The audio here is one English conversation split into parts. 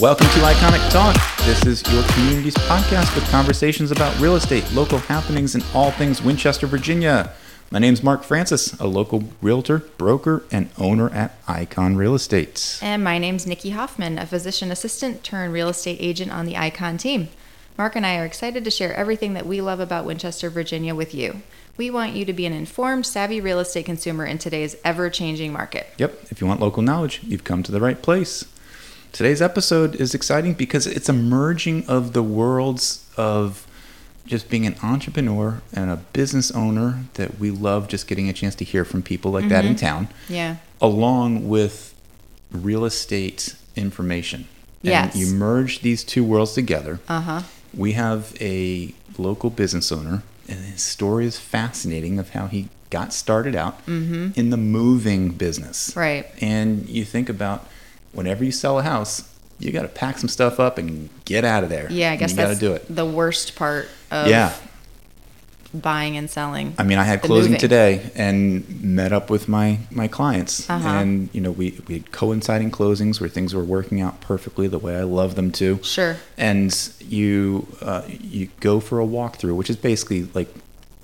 Welcome to Iconic Talk. This is your community's podcast with conversations about real estate, local happenings, and all things Winchester, Virginia. My name's Mark Francis, a local realtor, broker, and owner at Icon Real Estate. And my name's Nikki Hoffman, a physician assistant turned real estate agent on the Icon team. Mark and I are excited to share everything that we love about Winchester, Virginia with you. We want you to be an informed, savvy real estate consumer in today's ever changing market. Yep, if you want local knowledge, you've come to the right place. Today's episode is exciting because it's a merging of the worlds of just being an entrepreneur and a business owner that we love just getting a chance to hear from people like that in town, Yeah. along with real estate information. And Yes. you merge these two worlds together. Uh huh. We have a local business owner, and his story is fascinating of how he got started out in the moving business. Mm-hmm. Right. And you think about whenever you sell a house, you got to pack some stuff up and get out of there. Yeah, I guess you that's do it. the worst part of Yeah. buying and selling. I mean, I had closing moving. today and met up with my my clients, Uh-huh. and you know we we had coinciding closings where things were working out perfectly the way I love them to. Sure. And you uh, you go for a walkthrough, which is basically like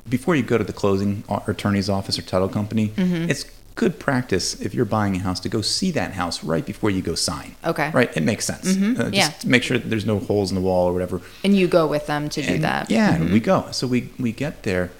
before you go to the closing attorney's office or title company. Mm-hmm. It's good practice if you're buying a house to go see that house right before you go sign. Okay. Right, it makes sense. Mhm, Uh, just yeah. to make sure that there's no holes in the wall or whatever. And you go with them to do that. Yeah, and Mhm. we go. So we we get there,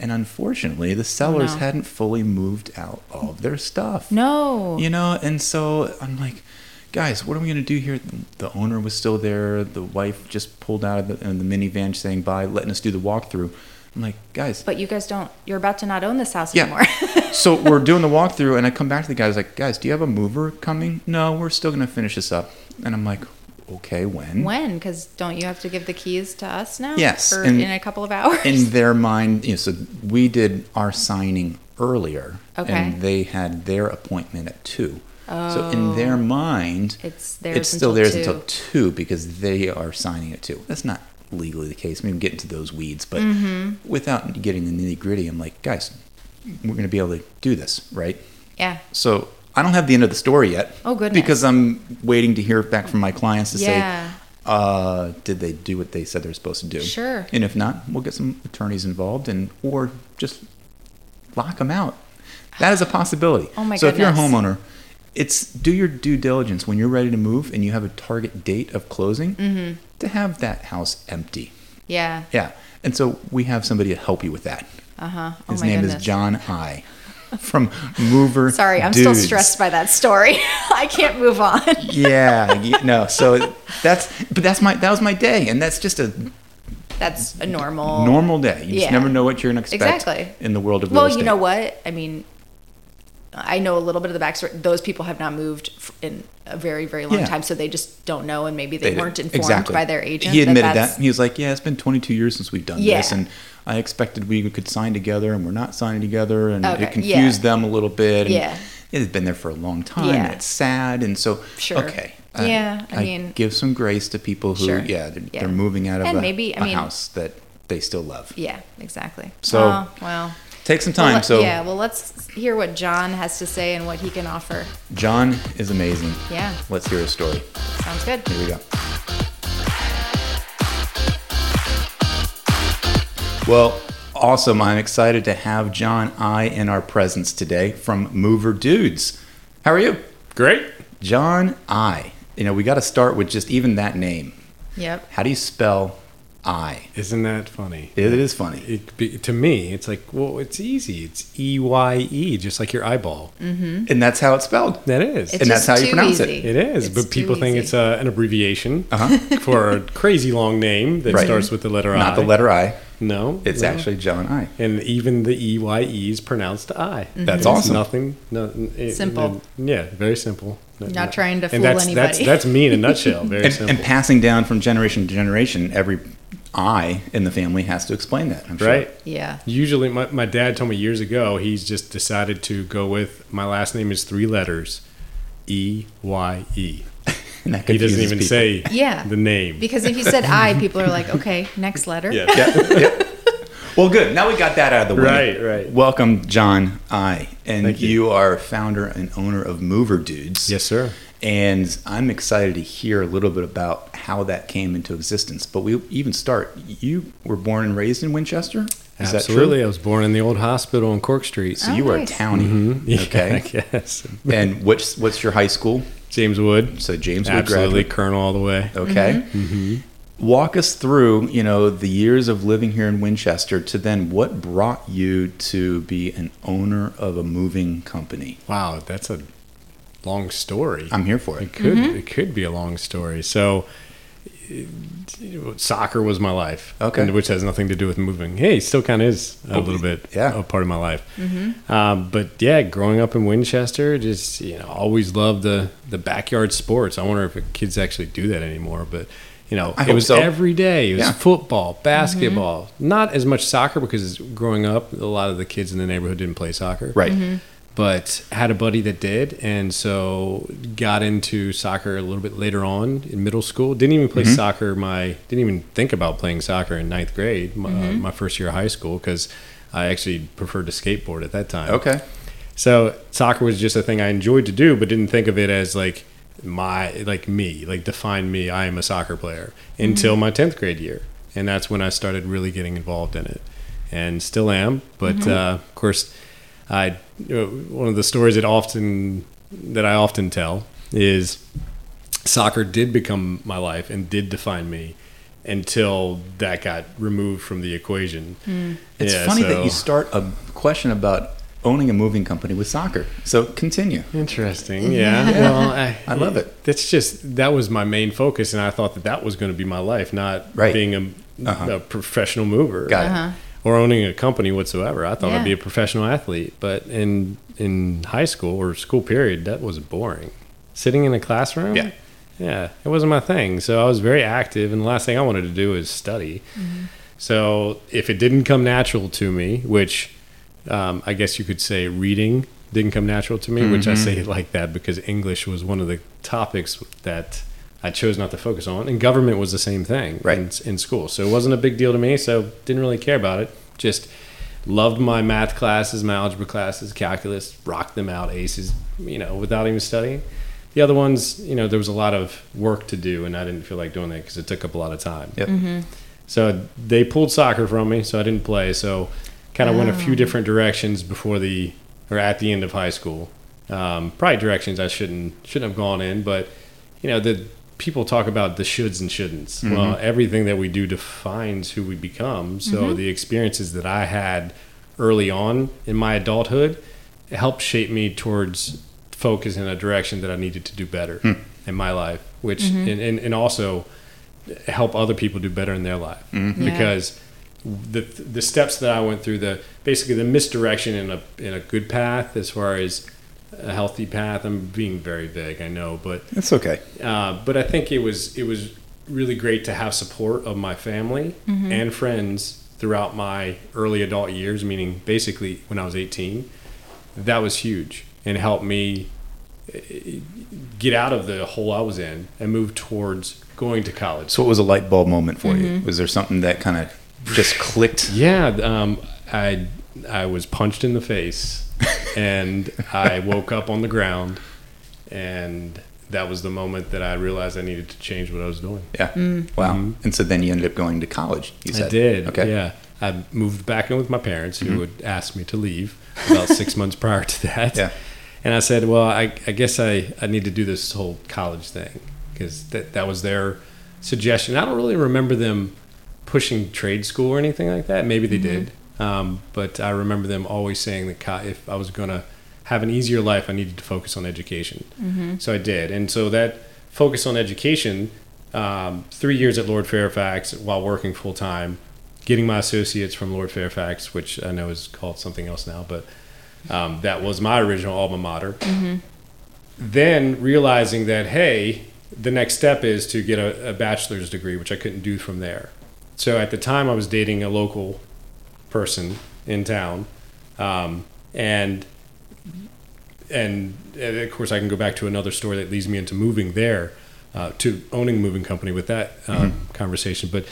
and unfortunately, the sellers no. hadn't fully moved out all of their stuff. No. You know, and so I'm like, guys, what are we gonna do here? The owner was still there. The wife just pulled out of the, in the minivan, saying bye, letting us do the walkthrough. I'm like, guys. But you guys don't, you're about to not own this house Yeah. anymore. so we're doing the walkthrough, and I come back to the guys like, guys, do you have a mover coming? No, we're still gonna finish this up. And I'm like, okay, when? when? Because don't you have to give the keys to us now? Yes, For, and- in a couple of hours? in their mind, you know, so we did our signing earlier, Okay. and they had their appointment at two. Oh, So in Oh. their mind, It's it's still theirs two. until two because they are signing at two. That's not legally the case. I mean, get into those weeds, but Mm-hmm. without getting the nitty gritty, I'm like, guys, we're going to be able to do this, right? yeah. So I don't have the end of the story yet. Oh, goodness. Because I'm waiting to hear back from my clients to Yeah. say, uh, did they do what they said they're supposed to do? Sure. And if not, we'll get some attorneys involved and or just lock them out. That is a possibility. Oh, my so if you're a homeowner, it's do your due diligence when you're ready to move and you have a target date of closing Mm-hmm. to have that house empty. Yeah. Yeah. And so we have somebody to help you with that. Uh huh. Oh His name goodness. is John Eye from Mover. Sorry, I'm still stressed by that story. I can't move on. Yeah, no. So that's but that's my that was my day, and that's just a That's a normal. normal day. You just never know what you're gonna expect Exactly. in the world of Well, you know what? I mean, I know a little bit of the backstory. Those people have not moved in a very, very long Yeah. time, so they just don't know, and maybe they, They- weren't informed exactly. by their agent. He admitted that, that's- He was like, "Yeah, it's been 22 years since we've done Yeah. this, and I expected we could sign together, and we're not signing together, and Okay, it confused yeah. them a little bit. And Yeah. it has been there for a long time. Yeah. And it's sad, and so Sure. okay. Yeah, I mean- give some grace to people who, Sure. yeah, they're, Yeah. they're moving out of And a, maybe- I a mean- house that they still love. Yeah, exactly. So- oh, well. Take some time. let- so yeah, well, let's hear what John has to say and what he can offer. John is amazing. Yeah, Let's hear his story. sounds good. Here we go. Well, awesome. I'm excited to have John Eye in our presence today from Mover Dudes. How are you? Great. John Eye. You know, we got to start with just even that name. Yep. How do you spell I? Isn't that funny? It is funny. It, be, to me, it's like, well, it's easy. It's E Y E, just like your eyeball. And that's how it's spelled. That is. It's And that's how you too pronounce it. it is. It's but people think easy. it's uh, an abbreviation Uh-huh. for a crazy long name that Right. starts with the letter I. Not the letter I. No. It's no. actually John Eye. And even the E Y E is pronounced I. That's It's awesome. Nothing. No, it- Simple. yeah, very simple. Not trying to and fool that's, anybody. That's, that's me in a nutshell. Very And, simple. and passing down from generation to generation, every I in the family has to explain that. I'm sure. right? yeah. Usually, my, my dad told me years ago, he's just decided to go with my last name is three letters E Y E. He doesn't even people. say Yeah. the name. Because if you said I, people are like, okay, next letter. yeah. Yeah, yeah. Well, good. Now we got that out of the way. Right, right. Welcome, John Eye. And Thank you. you are founder and owner of Mover Dudes. Yes, sir. And I'm excited to hear a little bit about how that came into existence. But we even start. You were born and raised in Winchester. Is Absolutely. that I was born in the old hospital on Cork Street. So Oh, you were nice. a townie. Yeah, Okay. yes. and what's what's your high school? James Wood. So James Wood Absolutely. graduate. Colonel all the way. Okay. Mm-hmm. Walk us through, you know, the years of living here in Winchester to then what brought you to be an owner of a moving company. Wow, that's a long story. I'm here for It it. could mm-hmm. it could be a long story. So, soccer was my life. Okay. and- which has nothing to do with moving. Hey, still kind of is a Oh, little bit. yeah. a part of my life. Mm-hmm. Um, but yeah, growing up in Winchester, just you know, always loved the the backyard sports. I wonder if kids actually do that anymore, but. You know, I it was so. every day. It was Yeah. football, basketball. Mm-hmm. Not as much soccer because growing up, a lot of the kids in the neighborhood didn't play soccer Right. But had a buddy that did and so got into soccer a little bit later on in middle school. Didn't even play soccer my didn't even think about playing soccer in ninth grade my, uh, my first year of high school because i actually preferred to skateboard at that time. Okay. so soccer was just a thing i enjoyed to do but didn't think of it as like my like me like define me i am a soccer player until my 10th grade year and that's when i started really getting involved in it and still am but uh, of course i one of the stories that often that i often tell is soccer did become my life and did define me until that got removed from the equation It's Yeah, funny that you start a question about owning a moving company with soccer. So continue. Interesting. Yeah. Well, I, I love it. That's just that was my main focus, and I thought that that was going to be my life, not Right. being a, Uh-huh. a professional mover Got it. Uh-huh. Or owning a company whatsoever. I thought Yeah. I'd be a professional athlete, but in in high school or school period, that was boring. Sitting in a classroom. Yeah. Yeah, it wasn't my thing. So I was very active, and the last thing I wanted to do is study. So if it didn't come natural to me, which um, I guess you could say reading didn't come natural to me, which I say it like that because English was one of the topics that I chose not to focus on, and government was the same thing Right. in, in school. So it wasn't a big deal to me. So didn't really care about it. Just loved my math classes, my algebra classes, calculus, rocked them out, aces, you know, without even studying. The other ones, you know, there was a lot of work to do, and I didn't feel like doing that because it took up a lot of time. Yep. So they pulled soccer from me, so I didn't play. So kind of went a few different directions before the or at the end of high school. Um, probably directions I shouldn't shouldn't have gone in, but you know the people talk about the shoulds and shouldn'ts. Mm-hmm. Well, everything that we do defines who we become. So mm-hmm. the experiences that I had early on in my adulthood helped shape me towards focus in a direction that I needed to do better hmm. in my life, which mm-hmm. and, and, and also help other people do better in their life Yeah. because the the steps that I went through the basically the misdirection in a in a good path as far as a healthy path I'm being very vague I know but That's okay. uh, but I think it was it was really great to have support of my family and friends throughout my early adult years meaning basically when I was 18 that was huge and helped me eh, get out of the hole I was in and move towards going to college So what was a light bulb moment for you? Was there something that kind of just clicked? Yeah, um, I I was punched in the face, and I woke up on the ground, and that was the moment that I realized I needed to change what I was doing. Yeah. Mm. Wow. Mm-hmm. And so then you ended up going to college. You said I did. Okay. Yeah, I moved back in with my parents, who mm-hmm. had asked me to leave about six months prior to that. Yeah. And I said, well, I, I guess I, I need to do this whole college thing because that, that was their suggestion. I don't really remember them pushing trade school or anything like that. Maybe they mm-hmm. did. Um, but I remember them always saying that if I was going to have an easier life, I needed to focus on education. So I did. And so that focus on education, um, three years at Lord Fairfax while working full time, getting my associates from Lord Fairfax, which I know is called something else now, but um, that was my original alma mater. Then realizing that, hey, the next step is to get a, a bachelor's degree, which I couldn't do from there. So at the time, I was dating a local person in town, um, and and and of course, I can go back to another story that leads me into moving there, uh, to owning a moving company with that um, conversation. But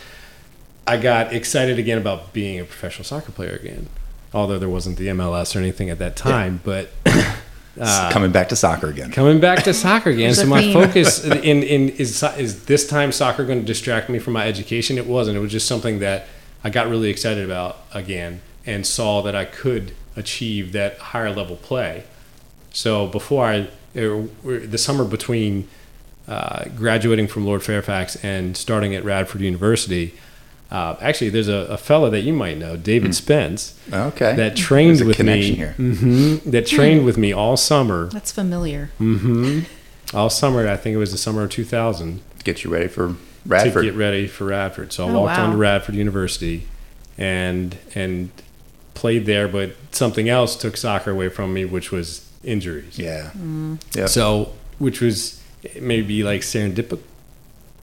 I got excited again about being a professional soccer player again. Although there wasn't the MLS or anything at that time, but It's coming back to soccer again. coming back to soccer again. So my theme. focus in, in is is this time soccer going to distract me from my education? It wasn't. It was just something that I got really excited about again and saw that I could achieve that higher level play. So before I, er, the summer between uh, graduating from Lord Fairfax and starting at Radford University, uh, actually, there's a, a fella that you might know, David Spence, Okay. that trained a with me. here. hmm that trained with me all summer. That's familiar. hmm All summer, I think it was the summer of 2000, Get you ready for to get ready for Radford. So I Oh, walked wow. on to Radford University, and and played there. But something else took soccer away from me, which was injuries. yeah. Mm. Yep. So, which was maybe like serendipitous.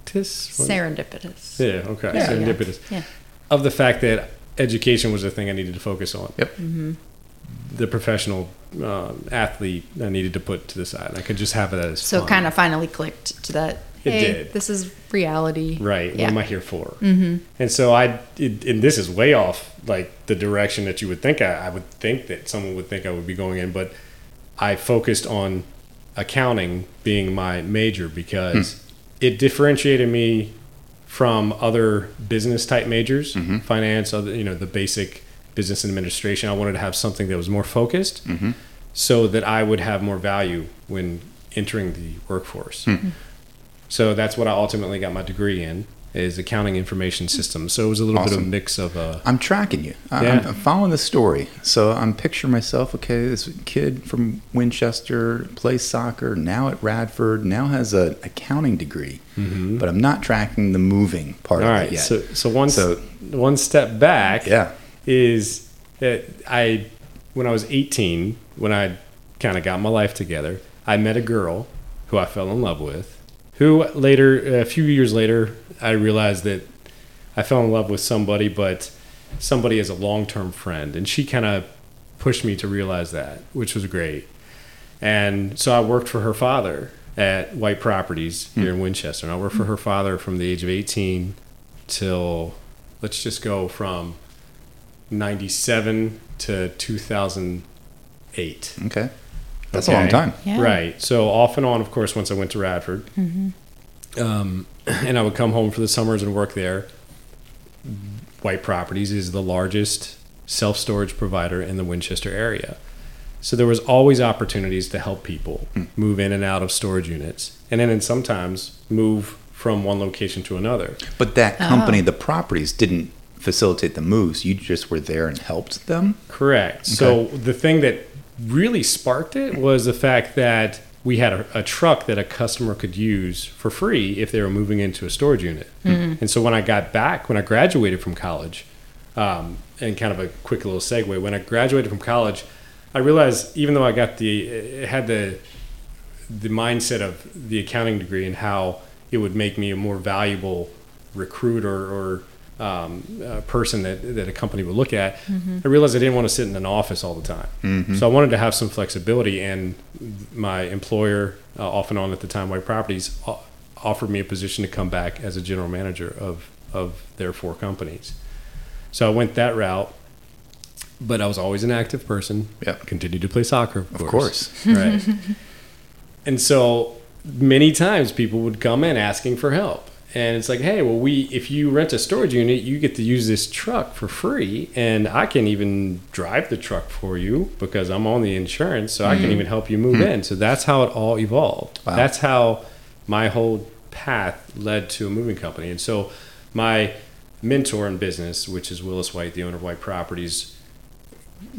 Serendipitous. Yeah. Okay. Yeah. serendipitous. Yeah. Of the fact that education was the thing I needed to focus on. Yep. Mm-hmm. The professional um, athlete I needed to put to the side. I could just have it as So fun. kind of finally clicked to that. It Hey, did. this is reality. Right. Yeah. What am I here for? Mm-hmm. And so I, it, and this is way off like the direction that you would think I, I would think that someone would think I would be going in, but I focused on accounting being my major because hmm. it differentiated me from other business type majors, mm-hmm. finance, other, you know, the basic business administration. I wanted to have something that was more focused mm-hmm. so that I would have more value when entering the workforce. Hmm. So that's what I ultimately got my degree in is accounting information systems. So it was a little bit of a mix of uh, I'm tracking you. I- Yeah. I'm, I'm following the story. So I'm picturing myself. Okay, this kid from Winchester plays soccer now at Radford. Now has an accounting degree, but I'm not tracking the moving part all of right. it yet. So so one So- one step back yeah, is that I when I was 18, when I kind of got my life together, I met a girl who I fell in love with. Who later, a few years later, I realized that I fell in love with somebody, but somebody as a long term friend. And she kind of pushed me to realize that, which was great. And so I worked for her father at White Properties hmm. here in Winchester. And I worked for her father from the age of 18 till, let's just go from 97 to 2008. okay, that's a long time. Yeah. Right. So off and on, of course, once I went to Radford, um, and I would come home for the summers and work there. White Properties is the largest self storage provider in the Winchester area. So there was always opportunities to help people move in and out of storage units, and then and sometimes move from one location to another. But that Oh. company, the properties, didn't facilitate the moves. You just were there and helped them. Correct. So the thing that really sparked it was the fact that we had a, a truck that a customer could use for free if they were moving into a storage unit. And so when I got back, when I graduated from college, um, and kind of a quick little segue, when I graduated from college, I realized even though I got the had the the mindset of the accounting degree and how it would make me a more valuable recruiter or um, uh, person that, that a company would look at, I realized I didn't want to sit in an office all the time. So I wanted to have some flexibility, and my employer, uh, off and on at the time, White Properties, o- offered me a position to come back as a general manager of, of their four companies. So I went that route, but I was always an active person. Yep. Continued to play soccer, of, Of course. right? and so many times people would come in asking for help, and it's like, hey, well, we if you rent a storage unit, you get to use this truck for free, and I can even drive the truck for you because I'm on the insurance, so I can mm-hmm. even help you move hmm. in. So that's how it all evolved. Wow. That's how my whole path led to a moving company, and so my mentor in business, which is Willis White, the owner of White Properties,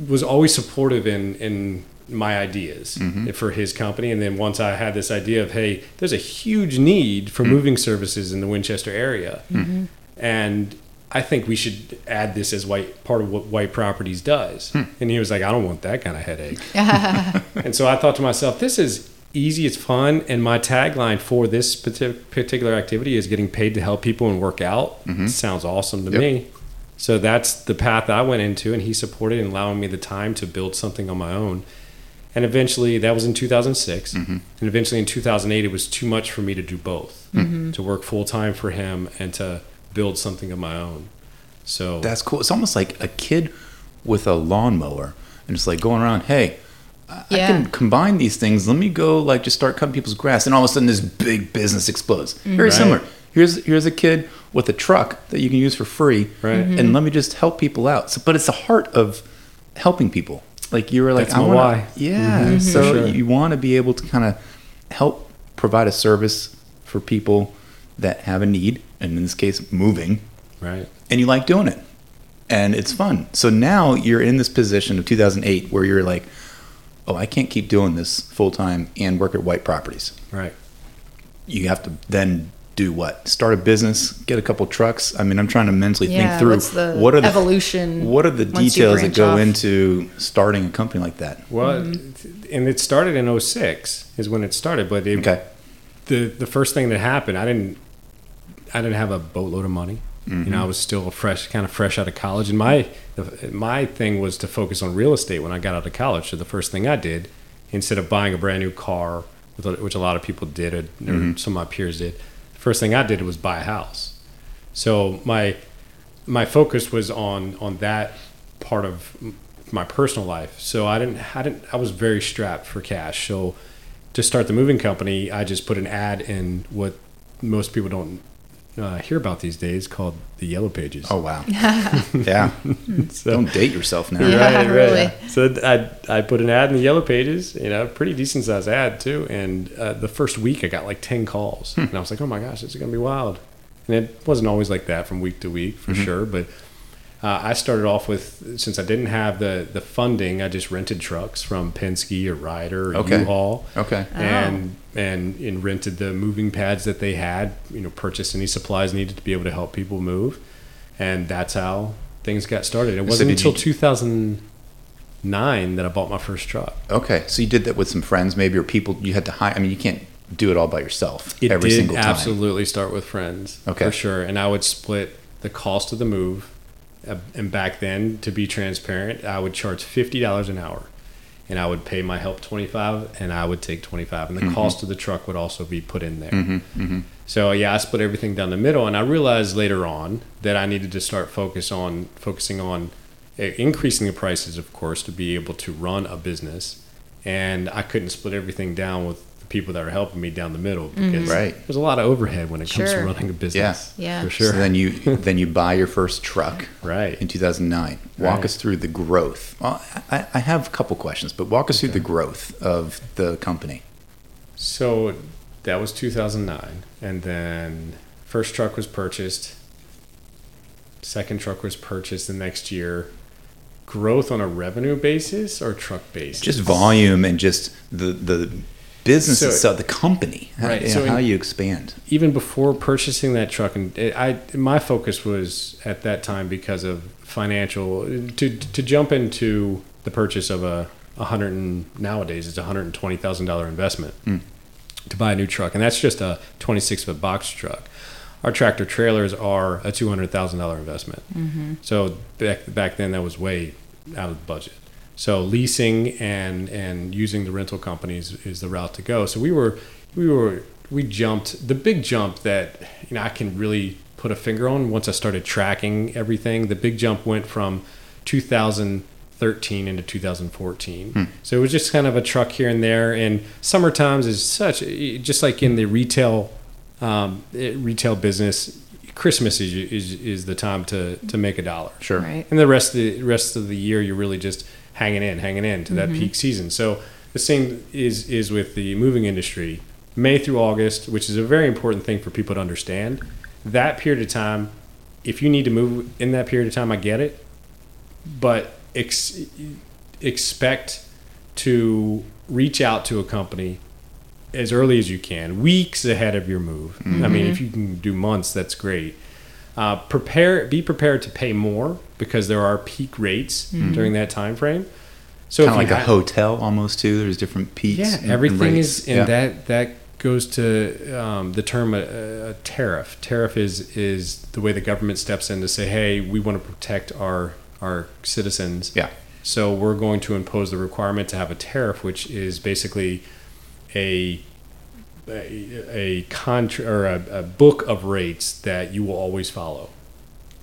was always supportive in in my ideas mm-hmm. for his company. And then once I had this idea of, hey, there's a huge need for mm-hmm. moving services in the Winchester area, mm-hmm. and I think we should add this as white part of what White Properties does. Hmm. And he was like, I don't want that kind of headache. and so I thought to myself, this is easy, it's fun, and my tagline for this particular activity is getting paid to help people and work out. Sounds awesome to Yep. me. So that's the path I went into, and he supported and allowing me the time to build something on my own. And eventually, that was in 2006. And eventually, in 2008, it was too much for me to do both to work full time for him and to build something of my own. So That's cool. It's almost like a kid with a lawnmower and just like going around, hey, I I Yeah. can combine these things. Let me go like just start cutting people's grass. And all of a sudden this big business explodes. Very Right. similar. Here's here's a kid with a truck that you can use for free. Right. Mhm. And let me just help people out. So, but it's the heart of helping people. Like you were like, That's I wanna, why. Yeah. Mhm. So sure. you want to be able to kind of help provide a service for people that have a need, and in this case, moving right. and you like doing it and it's fun so now you're in this position of 2008 where you're like oh i can't keep doing this full time and work at white properties Right. you have to then do what start a business get a couple trucks i mean i'm trying to mentally Yeah, think through what's the what are the evolution what are the details that go off? into starting a company like that Well, Mm-hmm. and it started in 06 is when it started, but it, okay the the first thing that happened, I didn't I didn't have a boatload of money. You know, I was still fresh, kind of fresh out of college, and my my thing was to focus on real estate when I got out of college. So the first thing I did, instead of buying a brand new car, which a lot of people did, or, or some of my peers did, the first thing I did was buy a house. So my my focus was on on that part of my personal life. So I didn't I didn't I was very strapped for cash. So to start the moving company, I just put an ad in what most people don't uh, hear about these days called the Yellow Pages. oh wow yeah so, don't date yourself now Yeah. really. So I I put an ad in the Yellow Pages, you know, pretty decent sized ad too. And uh, the first week I got like ten calls, and I was like, oh my gosh, this is gonna be wild. And it wasn't always like that from week to week for sure, but. Uh, I started off with since I didn't have the the funding, I just rented trucks from Penske or Ryder or Okay. U-Haul okay and and and rented the moving pads that they had. You know, purchased any supplies needed to be able to help people move, and that's how things got started. It wasn't did until you- 2009 that I bought my first truck. okay so you did that with some friends maybe or people you had to hire i mean you can't do it all by yourself It every did single time absolutely start with friends, Okay. for sure. And I would split the cost of the move. Uh, and back then, to be transparent, I would charge fifty dollars an hour, and I would pay my help twenty five, and I would take twenty five, and the Mm-hmm. cost of the truck would also be put in there. So yeah, I split everything down the middle, and I realized later on that I needed to start focus on focusing on uh, increasing the prices, of course, to be able to run a business, and I couldn't split everything down with people that are helping me down the middle because mm-hmm. Right. there's a lot of overhead when it comes to running a business. Yeah. yeah. for sure. So then you then you buy your first truck right. in 2009. Walk Right. us through the growth. Well, I, I have a couple questions, but walk us through the growth of the company. So that was 2009, and then first truck was purchased. Second truck was purchased the next year. Growth on a revenue basis or truck basis? Just volume and just the the business So- itself, the company, how, Right, you know, so in- how you expand. even before purchasing that truck, and it, I my focus was at that time because of financial to to jump into the purchase of a a hundred and nowadays it's a hundred and twenty thousand dollar investment hmm. to buy a new truck, and that's just a twenty six foot box truck. Our tractor trailers are a two hundred thousand dollar investment. Mm-hmm. So back back then that was way out of the budget. So leasing and and using the rental companies is the route to go. So we were we were we jumped the big jump that you know I can really put a finger on once I started tracking everything. The big jump went from 2013 into 2014. So it was just kind of a truck here and there. And summer times is such just like in the retail um, eh, retail business. Christmas is, is is the time to to make a dollar. Sure. Right. And the rest of the rest of the year, you're really just hanging in, hanging in to that mm-hmm. peak season. So the same is is with the moving industry. May through August, which is a very important thing for people to understand. That period of time, if you need to move in that period of time, I get it, but ex- expect to reach out to a company as early as you can, weeks ahead of your move. I mean, mm-hmm. if you can do months, that's great. Uh, prepare, be prepared to pay more because there are peak rates during that time frame. So kind of like you a ha- hotel almost too. There's different peaks. yeah, and- and everything rates. is, and Yeah. that that goes to um, the term a, a tariff. Tariff is is the way the government steps in to say, hey, we want to protect our our citizens. Yeah. So we're going to impose the requirement to have a tariff, which is basically a a, a contra- or a, a book of rates that you will always follow.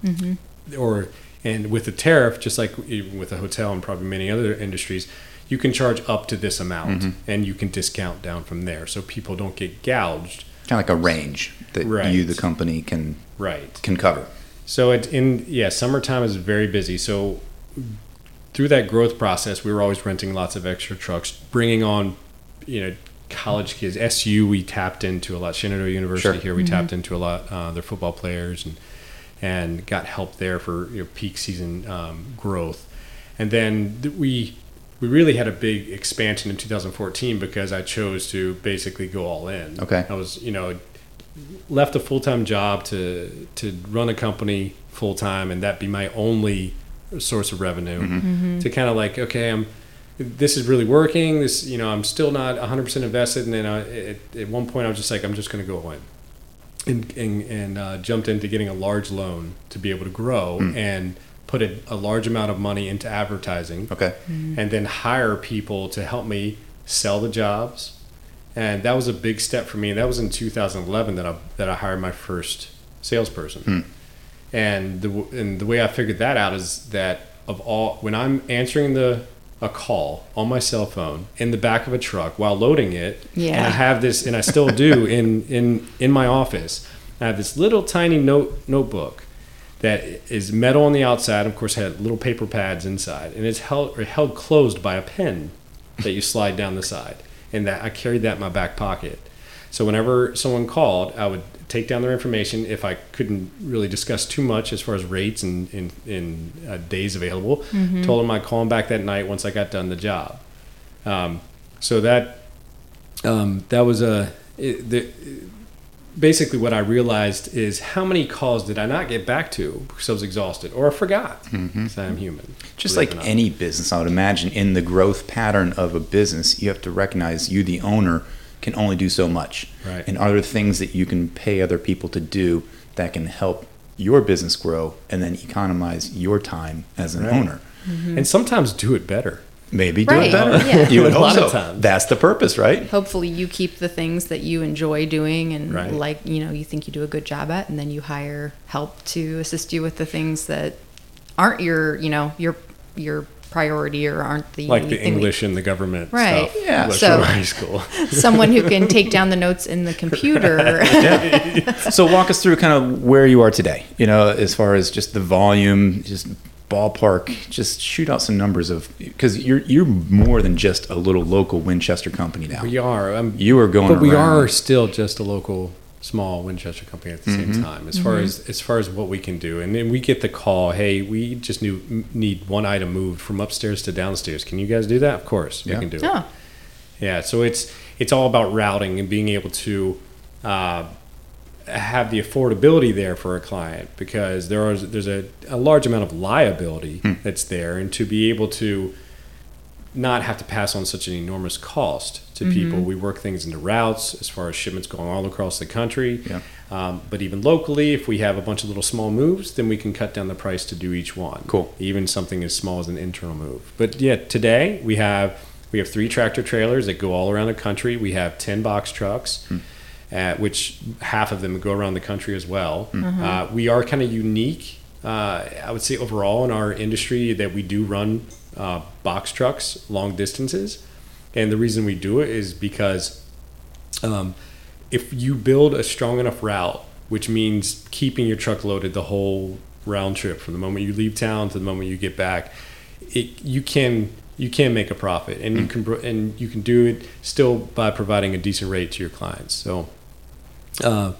Mm-hmm. or and with the tariff, just like with a hotel and probably many other industries, you can charge up to this amount mm-hmm. and you can discount down from there, so people don't get gouged. Kind of like a range that Right. you, the company, can Right. can cover. So it in yeah, summertime is very busy. So through that growth process, we were always renting lots of extra trucks, bringing on, you know, college kids. SU we tapped into a lot. Shenandoah University Sure. here we tapped into a lot. Uh, their football players and and got help there for you know, peak season um, growth. And then th- we we really had a big expansion in 2014 because I chose to basically go all in. Okay. I was you know left a full time job to to run a company full time and that be my only source of revenue to kind of like okay I'm this is really working this you know I'm still not 100% invested and then I, at, at one point I was just like I'm just going to go all in and and, and uh, jumped into getting a large loan to be able to grow hmm. and put a, a large amount of money into advertising Okay. Hmm. and then hire people to help me sell the jobs. And that was a big step for me. And that was in 2011 that I that I hired my first salesperson. Hmm. And the and the way I figured that out is that of all when I'm answering the a call on my cell phone in the back of a truck while loading it, and Yeah. I have this, and I still do in in in my office. I have this little tiny note notebook that is metal on the outside. Of course, had little paper pads inside, and it's held or held closed by a pen that you slide down the side. And that I carried that in my back pocket. So whenever someone called, I would take down their information. If I couldn't really discuss too much as far as rates and in in uh, days available, told them I'd call them back that night once I got done the job. Um, so that um, that was a it, the, basically what I realized is how many calls did I not get back to because I was exhausted or I forgot because I'm human. Just like it or not. any business, I would imagine in the growth pattern of a business, you have to recognize you, the owner, can only do so much. Right. And are there things that you can pay other people to do that can help your business grow and then economize your time as an Right. owner? Mm-hmm. and sometimes do it better. Maybe do Right, it better. yeah. You would A hope lot so. of times. That's the purpose, right? Hopefully, you keep the things that you enjoy doing and Right. like you know you think you do a good job at, and then you hire help to assist you with the things that aren't your you know your your priority or aren't the Like the thing that- English and the government Right. stuff. Yeah. left So- high school. someone who can take down the notes in the computer. so walk us through kind of where you are today you know as far as just the volume just ballpark just shoot out some numbers of because you're you're more than just a little local winchester company now we are. Um, you are going but we around. are still just a local small Winchester company at the Mm-hmm. same time as far as as far as what we can do and then we get the call hey we just knew, need one item moved from upstairs to downstairs can you guys do that of course Yeah. we can do it oh, yeah so it's it's all about routing and being able to uh, have the affordability there for a client because there is there's a, a large amount of liability Hmm. that's there and to be able to not have to pass on such an enormous cost to people. We work things into routes as far as shipments going all across the country. Yeah. Um, but even locally, if we have a bunch of little small moves, then we can cut down the price to do each one. Cool. Even something as small as an internal move. But yeah, today we have we have three tractor trailers that go all around the country. We have ten box trucks. Uh, which half of them go around the country as well. Uh, we are kind of unique, uh, I would say, overall in our industry that we do run uh, box trucks long distances. And the reason we do it is because um, if you build a strong enough route, which means keeping your truck loaded the whole round trip from the moment you leave town to the moment you get back, it, you can you can make a profit, and you can and you can do it still by providing a decent rate to your clients. So. Uh,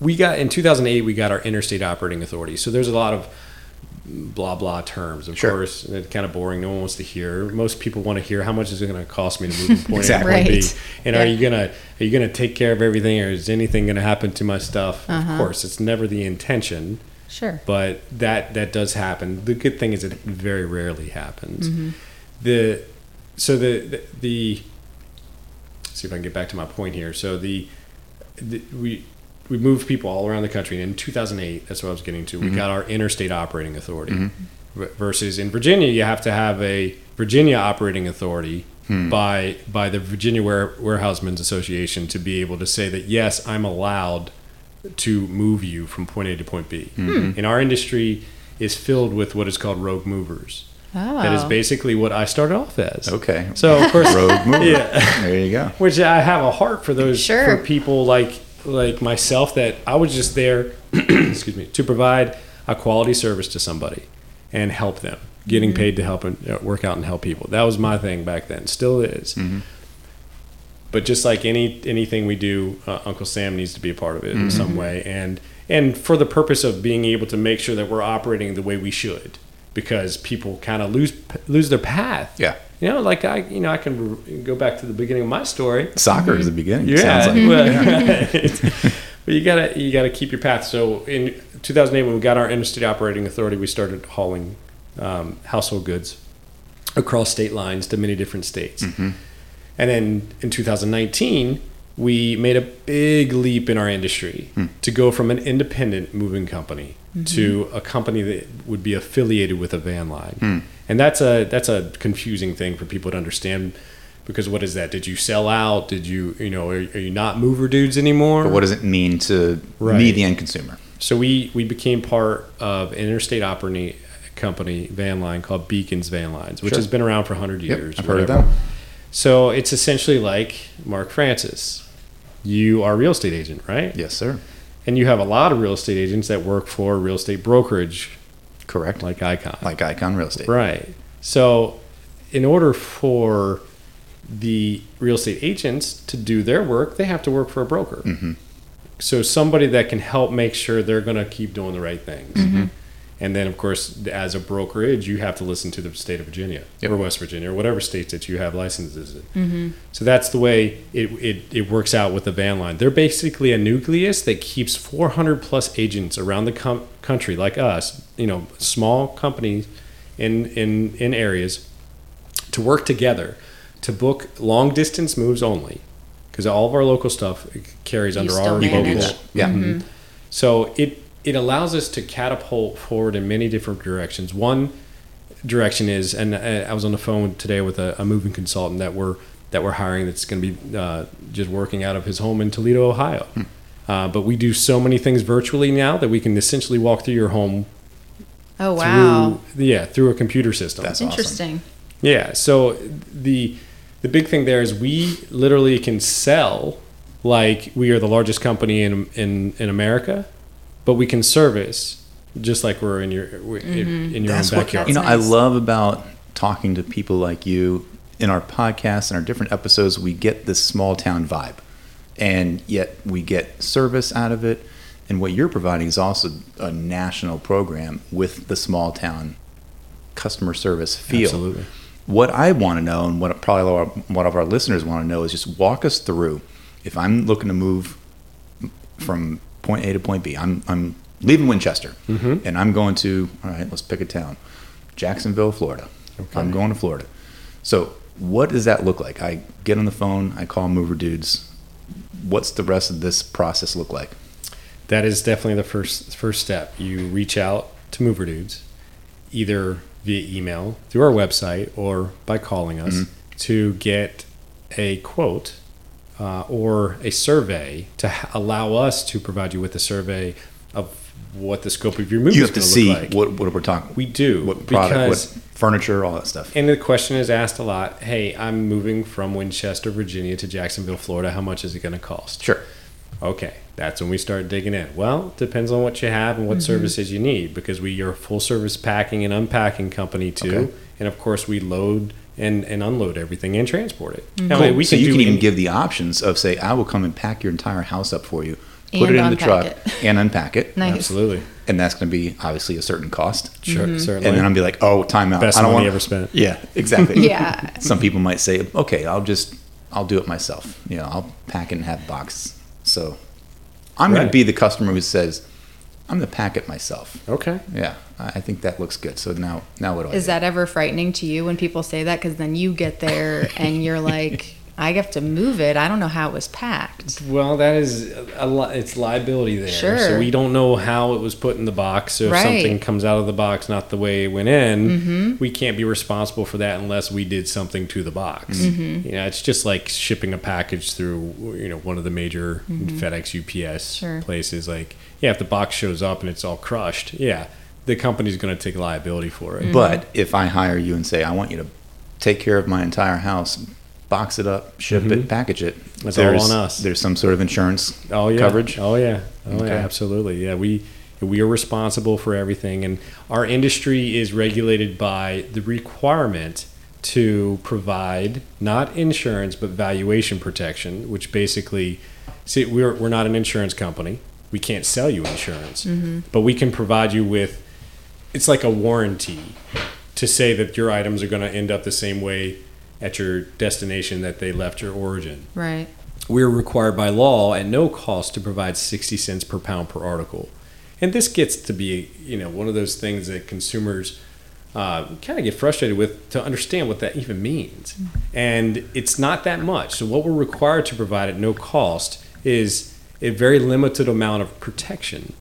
we got in 2008 we got our interstate operating authority so there's a lot of blah blah terms of Sure. course it's kind of boring no one wants to hear most people want to hear how much is it going to cost me to move from point Exactly. a to point b and Yeah. are you gonna are you gonna take care of everything or is anything gonna happen to my stuff Uh-huh. of course it's never the intention sure. but that that does happen the good thing is it very rarely happens Mm-hmm. the so the the, the let's see if i can get back to my point here so the, the we we moved people all around the country and in 2008 that's what i was getting to we mm-hmm. got our interstate operating authority mm-hmm. V- versus in virginia you have to have a virginia operating authority hmm. by by the virginia Ware, warehousemen's association to be able to say that yes i'm allowed to move you from point A to point B. Hmm. Hmm. In our industry, is filled with what is called rogue movers. Oh. That is oh. basically what I started off as. Okay. So of course, rogue mover. Yeah. There you go. which I have a heart for those Sure. for people like like myself that I was just there, excuse me, to provide a quality service to somebody and help them, getting Mm-hmm. paid to help and uh, work out and help people. That was my thing back then, still is. But just like any anything we do, uh, Uncle Sam needs to be a part of it in some way, and and for the purpose of being able to make sure that we're operating the way we should, because people kind of lose lose their path. Yeah. You know, like I, you know, I can go back to the beginning of my story. Soccer is the beginning. Yeah, Sounds like. well, right. but you gotta you gotta keep your path. So in 2008, when we got our interstate operating authority, we started hauling um, household goods across state lines to many different states. And then in 2019, we made a big leap in our industry hmm. to go from an independent moving company mm-hmm. to a company that would be affiliated with a van line. Hmm. And that's a that's a confusing thing for people to understand because what is that? Did you sell out? Did you you know are, are you not mover dudes anymore? But what does it mean to me, the end consumer? So we we became part of an interstate operating company van line called Bekins Van Lines, which Sure. has been around for 100 Yep, years. I've heard of them. So it's essentially like Mark Francis. You are a real estate agent, right? Yes, sir. And you have a lot of real estate agents that work for real estate brokerage Correct. like Icon. Like Icon Real Estate. Right. So, in order for the real estate agents to do their work, they have to work for a broker. Mhm. So, somebody that can help make sure they're going to keep doing the right things. Mm-hmm. And then, of course, as a brokerage, you have to listen to the state of Virginia Yep. or West Virginia or whatever states that you have licenses in. So that's the way it, it, it works out with the van line. They're basically a nucleus that keeps 400 plus agents around the com- country, like us, you know, small companies in, in, in areas to work together to book long distance moves only because all of our local stuff carries You under our You can manage. local. Yeah. Mm-hmm. So it it allows us to catapult forward in many different directions. One direction is, and uh, I was on the phone today with a, a moving consultant that we're that we're hiring that's going to be uh, just working out of his home in Toledo, Ohio. Hmm. Uh, but we do so many things virtually now that we can essentially walk through your home Oh wow, through yeah through a computer system. That's awesome. interesting. Yeah. So the the big thing there is we literally can sell like we are the largest company in in in America, but we can service just like we're in your we're in, in mm-hmm. your That's own what backyard. you know. Nice. I love about talking to people like you in our podcasts and our different episodes. We get this small town vibe, and yet we get service out of it. And what you're providing is also a national program with the small town customer service feel. Absolutely. What I want to know, and what probably a lot what of our listeners want to know, is just walk us through. If I'm looking to move from point A to point B, I'm I'm leaving Winchester, Mm-hmm. and I'm going to all right. Let's pick a town, Jacksonville, Florida. I'm going to Florida. So what does that look like? I get on the phone, I call Mover Dudes. What's the rest of this process look like? That is definitely the first first step. You reach out to Mover Dudes, either via email, through our website, or by calling us Mm-hmm. to get a quote uh, or a survey to allow us to provide you with a survey of what the scope of your move You have to see like. what what we're talking. we do what product, because what furniture, all that stuff. and the question is asked a lot. Hey, I'm moving from Winchester, Virginia, to Jacksonville, Florida. How much is it going to cost? Sure. Okay, that's when we start digging in. Well, depends on what you have and what services you need because we are a full service packing and unpacking company too, Okay. and of course we load and, and unload everything and transport it. Mm-hmm. Now, Cool. we so can you can even any- give the options of say, I will come and pack your entire house up for you, put And it in the truck, it. and unpack it, Nice. absolutely and that's going to be obviously a certain cost. sure certainly And then I'm be like, oh, time out. best I don't money want ever spent. Yeah, exactly. Yeah. Some people might say, okay, I'll just, I'll do it myself. You know, I'll pack it and have boxes. So I'm going to be the customer who says, I'm going to pack it myself. Okay. Yeah, I I think that looks good. So now, now what do I Is that ever frightening to you when people say that? Because then you get there and you're like, I have to move it. I don't know how it was packed. Well, that is a lot. It's liability there. Sure. So we don't know how it was put in the box. So if Right. something comes out of the box not the way it went in, mm-hmm. we can't be responsible for that unless we did something to the box. Mm-hmm. You know, it's just like shipping a package through you know one of the major mm-hmm. FedEx, UPS Sure. places. Like, yeah, if the box shows up and it's all crushed, yeah, the company's going to take liability for it. But if I hire you and say I want you to take care of my entire house, box it up, ship it, package it, Mm-hmm. It's all there's- on us. There's some sort of insurance Oh yeah, coverage. Oh yeah, oh Okay. yeah, absolutely. Yeah, we we are responsible for everything, and our industry is regulated by the requirement to provide not insurance but valuation protection, which basically, see, we're we're not an insurance company. We can't sell you insurance, but we can provide you with. It's like a warranty to say that your items are going to end up the same way at your destination that they left your origin Right. we're required by law at no cost to provide 60 cents per pound per article. And this gets to be, you know, one of those things that consumers uh, kind of get frustrated with to understand what that even means. And it's not that much. So what we're required to provide at no cost is a very limited amount of protection.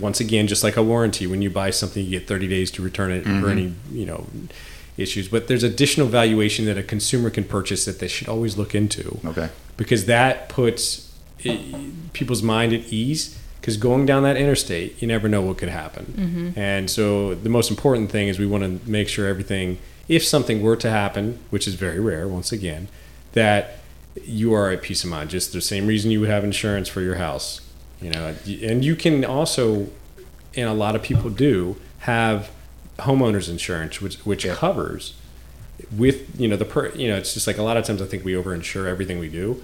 Once again, just like a warranty, when you buy something, you get 30 days to return it for mm-hmm. any, you know, issues. But there's additional valuation that a consumer can purchase that they should always look into Okay. because that puts i people's mind at ease. Because going down that interstate, you never know what could happen. Mm-hmm. And so the most important thing is we want to make sure everything, if something were to happen, which is very rare, once again, that you are at peace of mind. Just the same reason you would have insurance for your house, you know. And you can also, and a lot of people do, have homeowners insurance, which which Yeah. covers with you know the per you know it's just like a lot of times I think we overinsure everything we do,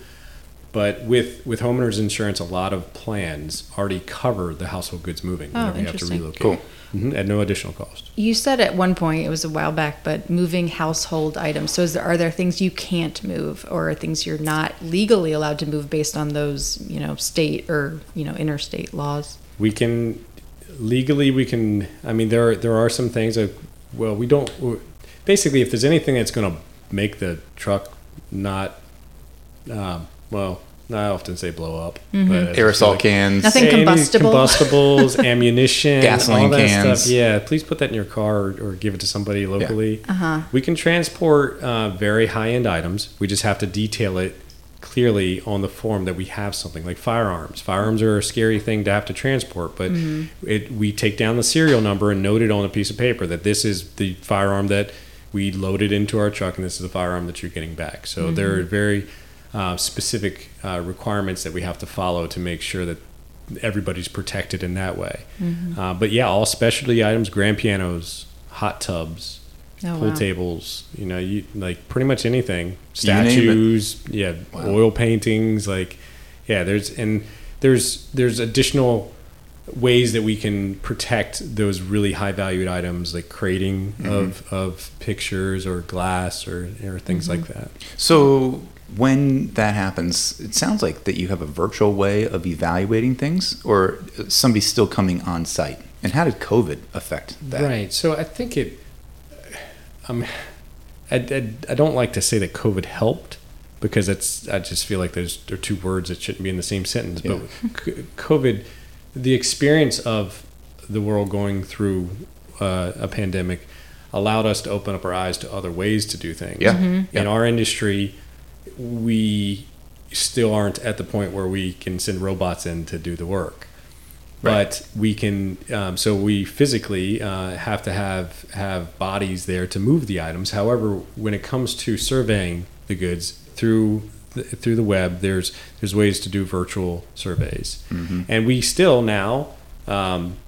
but with with homeowners insurance, a lot of plans already cover the household goods moving Oh, whenever you have to relocate Cool. Mhm, at no additional cost. You said at one point it was a while back, but moving household items. So, is there, are there things you can't move, or things you're not legally allowed to move based on those, you know, state or you know interstate laws? We can legally we can. I mean there are, there are some things that well we don't basically if there's anything that's going to make the truck not um, well I often say blow up Mm-hmm. but Aerosol feel like- cans. Nothing combustible. combustibles, ammunition, Gasoline all that cans. Stuff. Yeah, please put that in your car or, or give it to somebody locally. Uh-huh. We can transport uh, very high end items. We just have to detail it clearly on the form that we have something like firearms. Firearms are a scary thing to have to transport, but it, we take down the serial number and note it on a piece of paper that this is the firearm that we loaded into our truck and this is the firearm that you're getting back. So there are very uh, specific uh, requirements that we have to follow to make sure that everybody's protected in that way. Uh, but yeah, all specialty items, grand pianos, hot tubs, Oh, pool wow. tables, you know, you like pretty much anything. You name it. Statues, yeah, Wow. oil paintings, like yeah, there's and there's there's additional ways that we can protect those really high valued items like crating Mm-hmm. of of pictures or glass or or things like Mm-hmm. that. So when that happens, it sounds like that you have a virtual way of evaluating things, or somebody's still coming on site. And how did COVID affect that? Right. So I think it. Um, I, I, I don't like to say that COVID helped because it's. I just feel like there's there are two words that shouldn't be in the same sentence. But COVID, the experience of the world going through uh, a pandemic, allowed us to open up our eyes to other ways to do things. Yeah. Mm-hmm. In Yeah. our industry, we still aren't at the point where we can send robots in to do the work. Right. but we can um, so we physically uh, have to have have bodies there to move the items. However when it comes to surveying the goods through the, through the web there's there's ways to do virtual surveys. And we still now um,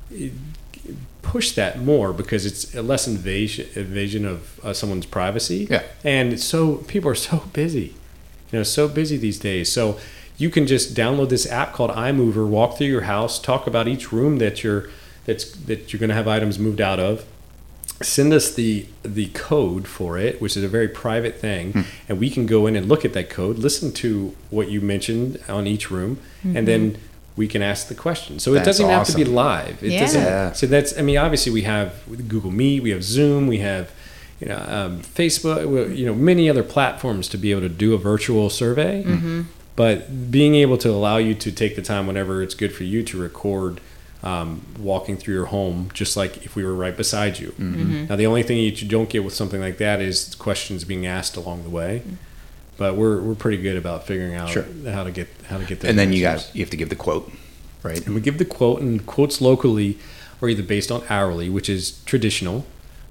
push that more because it's a less invasion invasion of uh, someone's privacy. Yeah. and so people are so busy you know so busy these days so you can just download this app called iMover, walk through your house, talk about each room that you're that's that you're going to have items moved out of. Send us the the code for it, which is a very private thing, hmm. and we can go in and look at that code, listen to what you mentioned on each room, and then mm-hmm. we can ask the question. So it doesn't have to be live. It Yeah. doesn't. Yeah. So that's I mean obviously we have Google Meet, we have Zoom, we have you know um, Facebook, you know many other platforms to be able to do a virtual survey. But being able to allow you to take the time whenever it's good for you to record um, walking through your home, just like if we were right beside you. Now, the only thing that you don't get with something like that is questions being asked along the way. But we're, we're pretty good about figuring out Sure. how to get how to get that. And then you got you have to give the quote, right? and we give the quote and quotes locally are either based on hourly, which is traditional,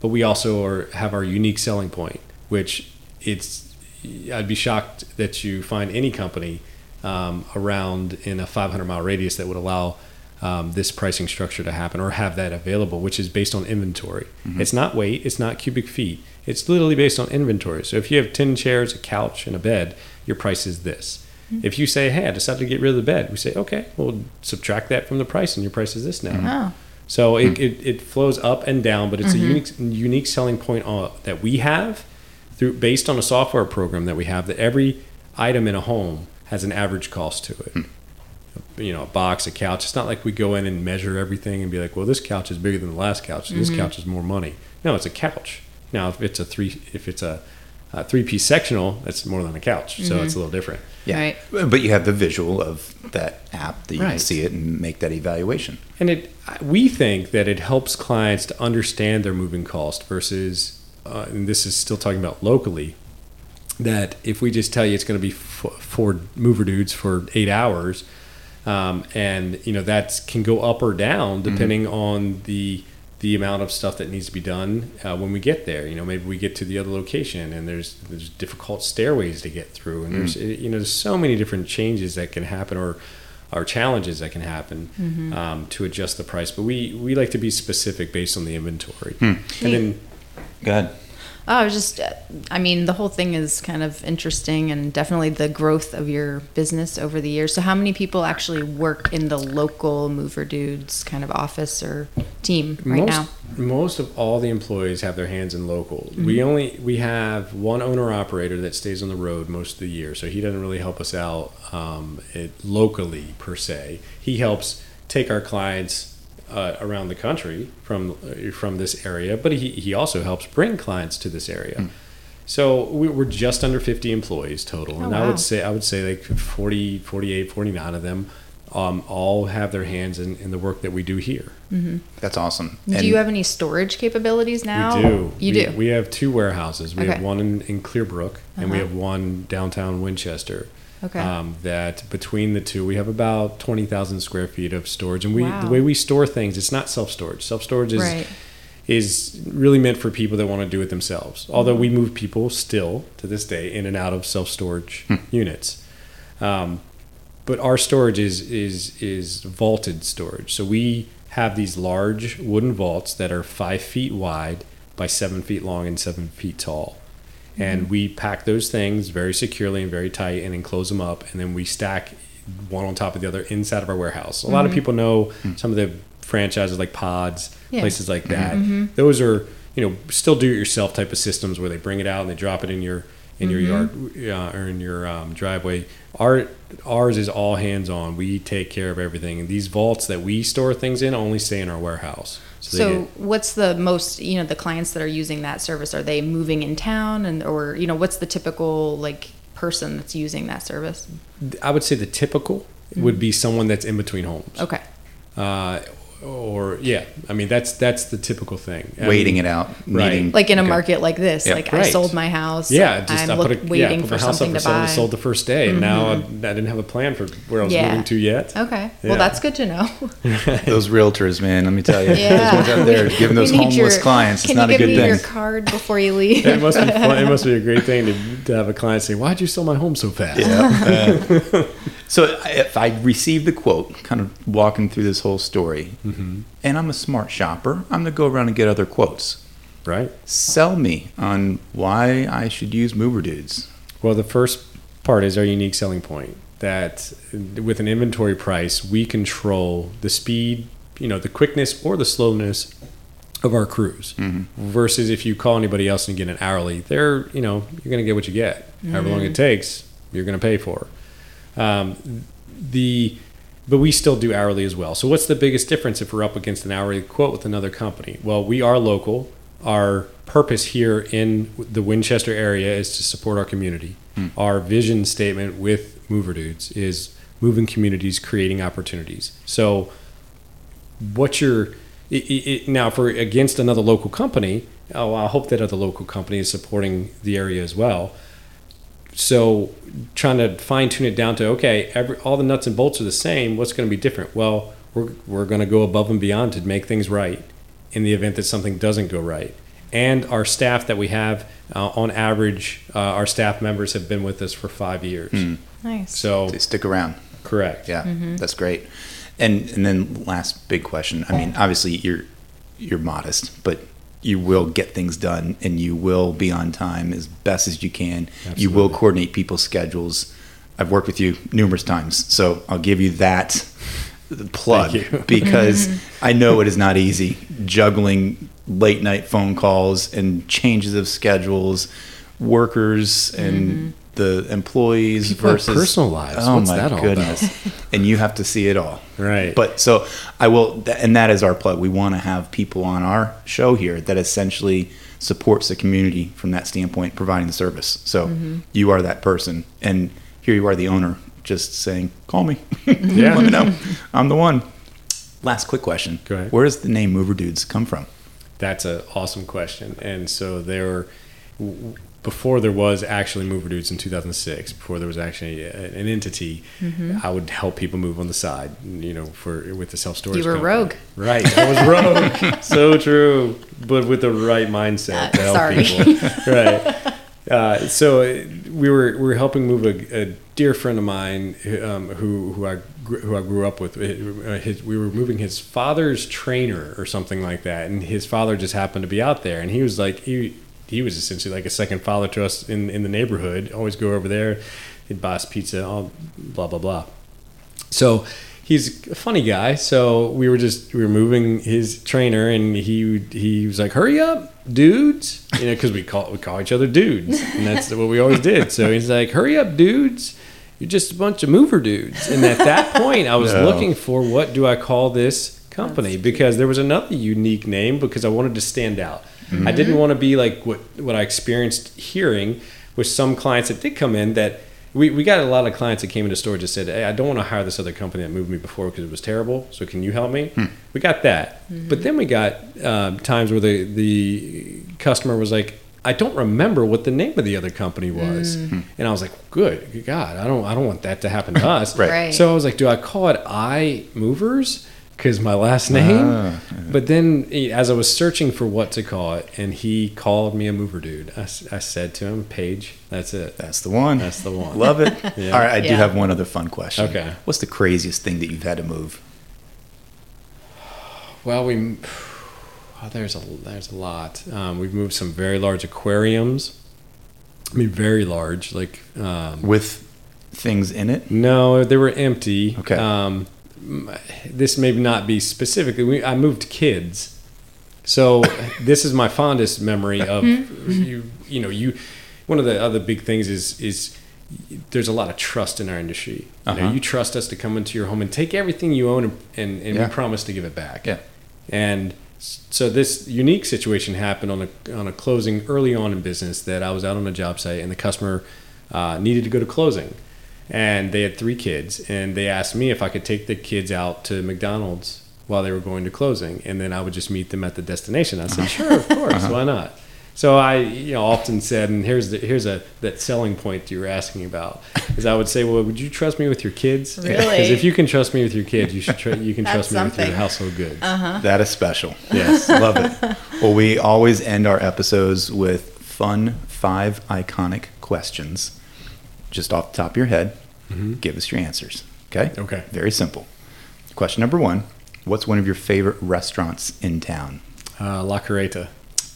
but we also are, have our unique selling point, which it's I'd be shocked that you find any company um, around in a 500 mile radius that would allow um, this pricing structure to happen or have that available, which is based on inventory. It's not weight, it's not cubic feet. It's literally based on inventory. So if you have 10 chairs, a couch, and a bed, your price is this. If you say, hey, I decided to get rid of the bed, we say, okay, we'll subtract that from the price and your price is this now. Oh, So it, hmm. it, it flows up and down, but it's a mm-hmm. unique unique selling point uh, that we have through based on a software program that we have that every item in a home has an average cost to it. Hmm. You know, a box, a couch. It's not like we go in and measure everything and be like, well, this couch is bigger than the last couch. So This mm-hmm. couch is more money. No, it's a couch. Now, if it's a three, if it's a, a three piece sectional, that's more than a couch. So it's a little different. Yeah. Right. But you have the visual of that app that you can see it and make that evaluation. And it, we think that it helps clients to understand their moving cost versus, uh, and this is still talking about locally, that if we just tell you it's going to be f- four mover dudes for eight hours, um, and you know that can go up or down depending on the the amount of stuff that needs to be done uh, when we get there. You know, maybe we get to the other location and there's there's difficult stairways to get through, and there's you know there's so many different changes that can happen or or challenges that can happen um, to adjust the price. But we we like to be specific based on the inventory, and then Go ahead. Oh, I was just, I mean, the whole thing is kind of interesting and definitely the growth of your business over the years. So, how many people actually work in the local Mover Dudes kind of office or team right most, now? Most of all the employees have their hands in local. We only we have one owner operator that stays on the road most of the year, so he doesn't really help us out um, it, locally per se. He helps take our clients uh, around the country from uh, from this area, but he, he also helps bring clients to this area. So we, we're just under 50 employees total, Oh, and I would say I would say like 40, 48, 49 of them um, all have their hands in, in the work that we do here. That's awesome. do you have any storage capabilities now? We do. You we, do. We have two warehouses. We have one in, in Clearbrook and we Uh-huh. have one downtown Winchester. Okay. Um, that between the two, we have about twenty thousand square feet of storage, and we Wow. the way we store things, it's not self storage. Self storage is Right. is really meant for people that want to do it themselves. Although we move people still to this day in and out of self storage units. Um, but our storage is is is vaulted storage. So we have these large wooden vaults that are five feet wide by seven feet long and seven feet tall. And we pack those things very securely and very tight and enclose them up, and then we stack one on top of the other inside of our warehouse. A lot of mm-hmm. people know mm-hmm. some of the franchises like Pods, Yeah. places like mm-hmm. that. Those are you know still do-it-yourself type of systems where they bring it out and they drop it in your in your yard uh, or in your um, driveway. Our ours is all hands on. We take care of everything, and these vaults that we store things in only stay in our warehouse. They So, get- what's the most, you know, the clients that are using that service? Are they moving in town and, or, you know, what's the typical like person that's using that service? I would say the typical would be someone that's in between homes. Okay. Uh, or yeah, I mean that's that's the typical thing. I waiting mean, it out, right. needing Like in a Okay. market like this, Yeah, like I sold my house. Yeah, just I'm I look, put a, waiting yeah, put for my house up something for to sale. buy. It sold the first day, and now I, I didn't have a plan for where I was Yeah. moving to yet. Okay. Yeah. Well, that's good to know. those realtors, man. Let me tell you, Yeah. those ones out there giving those We need homeless your- clients. It's Can you give me your card before you leave? It must be fun. It must be a great thing to, to have a client say, "Why'd you sell my home so fast?" Yeah. Uh, so if I receive the quote, kind of walking through this whole story, mm-hmm. and I'm a smart shopper, I'm gonna go around and get other quotes. Right. Sell me on why I should use Mover Dudes. Well, the first part is our unique selling point. That with an inventory price, we control the speed, you know, the quickness or the slowness of our crews. Mm-hmm. Versus if you call anybody else and get an hourly, they're, you know, you're going to get what you get. However long it mm-hmm. takes, you're going to pay for. Um, the but we still do hourly as well. So what's the biggest difference if we're up against an hourly quote with another company? Well, we are local. Our purpose here in the Winchester area is to support our community. Our vision statement with Mover Dudes is moving communities, creating opportunities. So what you're it, it, it- now for against another local company oh i hope that other local company is supporting the area as well so trying to fine tune it down to okay every, all the nuts and bolts are the same what's going to be different well we're we're going to go above and beyond to make things right in the event that something doesn't go right. And our staff that we have, uh, on average, uh, our staff members have been with us for five years. Nice. So They stick around. correct. Yeah, that's great. And and then last big question. I mean, obviously you're you're modest, but you will get things done and you will be on time as best as you can. You will coordinate people's schedules. I've worked with you numerous times, so I'll give you that plug you. because I know it is not easy juggling late night phone calls and changes of schedules, workers and mm-hmm. The employees People versus personal lives. Oh What's my goodness! and you have to see it all. Right. But so I will, and that is our plug. We want to have people on our show here that essentially supports the community from that standpoint, providing the service. So mm-hmm. you are that person, and here you are, the owner, just saying, "Call me, Yeah. let me know, I'm the one." Last quick question: Go ahead. Where does the name Mover Dudes come from? That's an awesome question. And so there before there was actually Mover Dudes in 2006, before there was actually a, an entity, I would help people move on the side, you know, for with the self storage. You were rogue. right? I was rogue. so true, but with the right mindset Uh, to help sorry. people. right. Uh, so uh, we were we were helping move a, a dear friend of mine um, who who I gr- who I grew up with. Uh, His, we were moving his father's trainer or something like that, and his father just happened to be out there, and he was like he he was essentially like a second father to us in in the neighborhood. Always go over there, he'd buy us pizza, all blah blah blah. So he's a funny guy. So we were just we were moving his trainer, and he he was like, "Hurry up, dudes!" You know, because we call we call each other dudes, and that's what we always did. So he's like, "Hurry up, dudes." You're just a bunch of mover dudes. And at that point, I was No. looking for what do I call this company because there was another unique name because I wanted to stand out. Mm-hmm. I didn't want to be like what what I experienced hearing with some clients that did come in that we, we got a lot of clients that came into storage that said, Hey, I don't want to hire this other company that moved me before because it was terrible. So can you help me? Hmm. We got that. Mm-hmm. But then we got um, times where the, the customer was like, I don't remember what the name of the other company was. Mm. Hmm. And I was like, good, good God, I don't, I don't want that to happen to us. Right. Right. So I was like, do I call it Eye Movers? Because my last name. Ah, But then, eh, as I was searching for what to call it, and he called me a mover dude, I said to him, Paige, that's it. That's the one. That's the one. Love it. Yeah. All right, I do Yeah. have one other fun question. Okay. What's the craziest thing that you've had to move? Well, we oh, there's a there's a lot. Um, we've moved some very large aquariums. I mean, very large. Like um, With things in it? no, they were empty. Okay. Um, m- this may not be specifically. We, I moved kids, so this is my fondest memory of you. You know, you. One of the other big things is is there's a lot of trust in our industry. You, Uh-huh. you trust us to come into your home and take everything you own and, and, and Yeah. we promise to give it back. Yeah. And so this unique situation happened on a on a closing early on in business that I was out on a job site and the customer uh, needed to go to closing, and they had three kids and they asked me if I could take the kids out to McDonald's while they were going to closing, and then I would just meet them at the destination. I said, sure, of course, uh-huh. why not? So I, you know, often said, and here's the, here's a that selling point you were asking about, is I would say, well, would you trust me with your kids? Really? Because if you can trust me with your kids, you should tr- you can trust me with something. your household goods. Uh-huh. That is special. Yes. Love it. Well, we always end our episodes with fun five iconic questions. Just off the top of your head, give us your answers. Okay? Okay. Very simple. Question number one What's one of your favorite restaurants in town? Uh, La Carreta.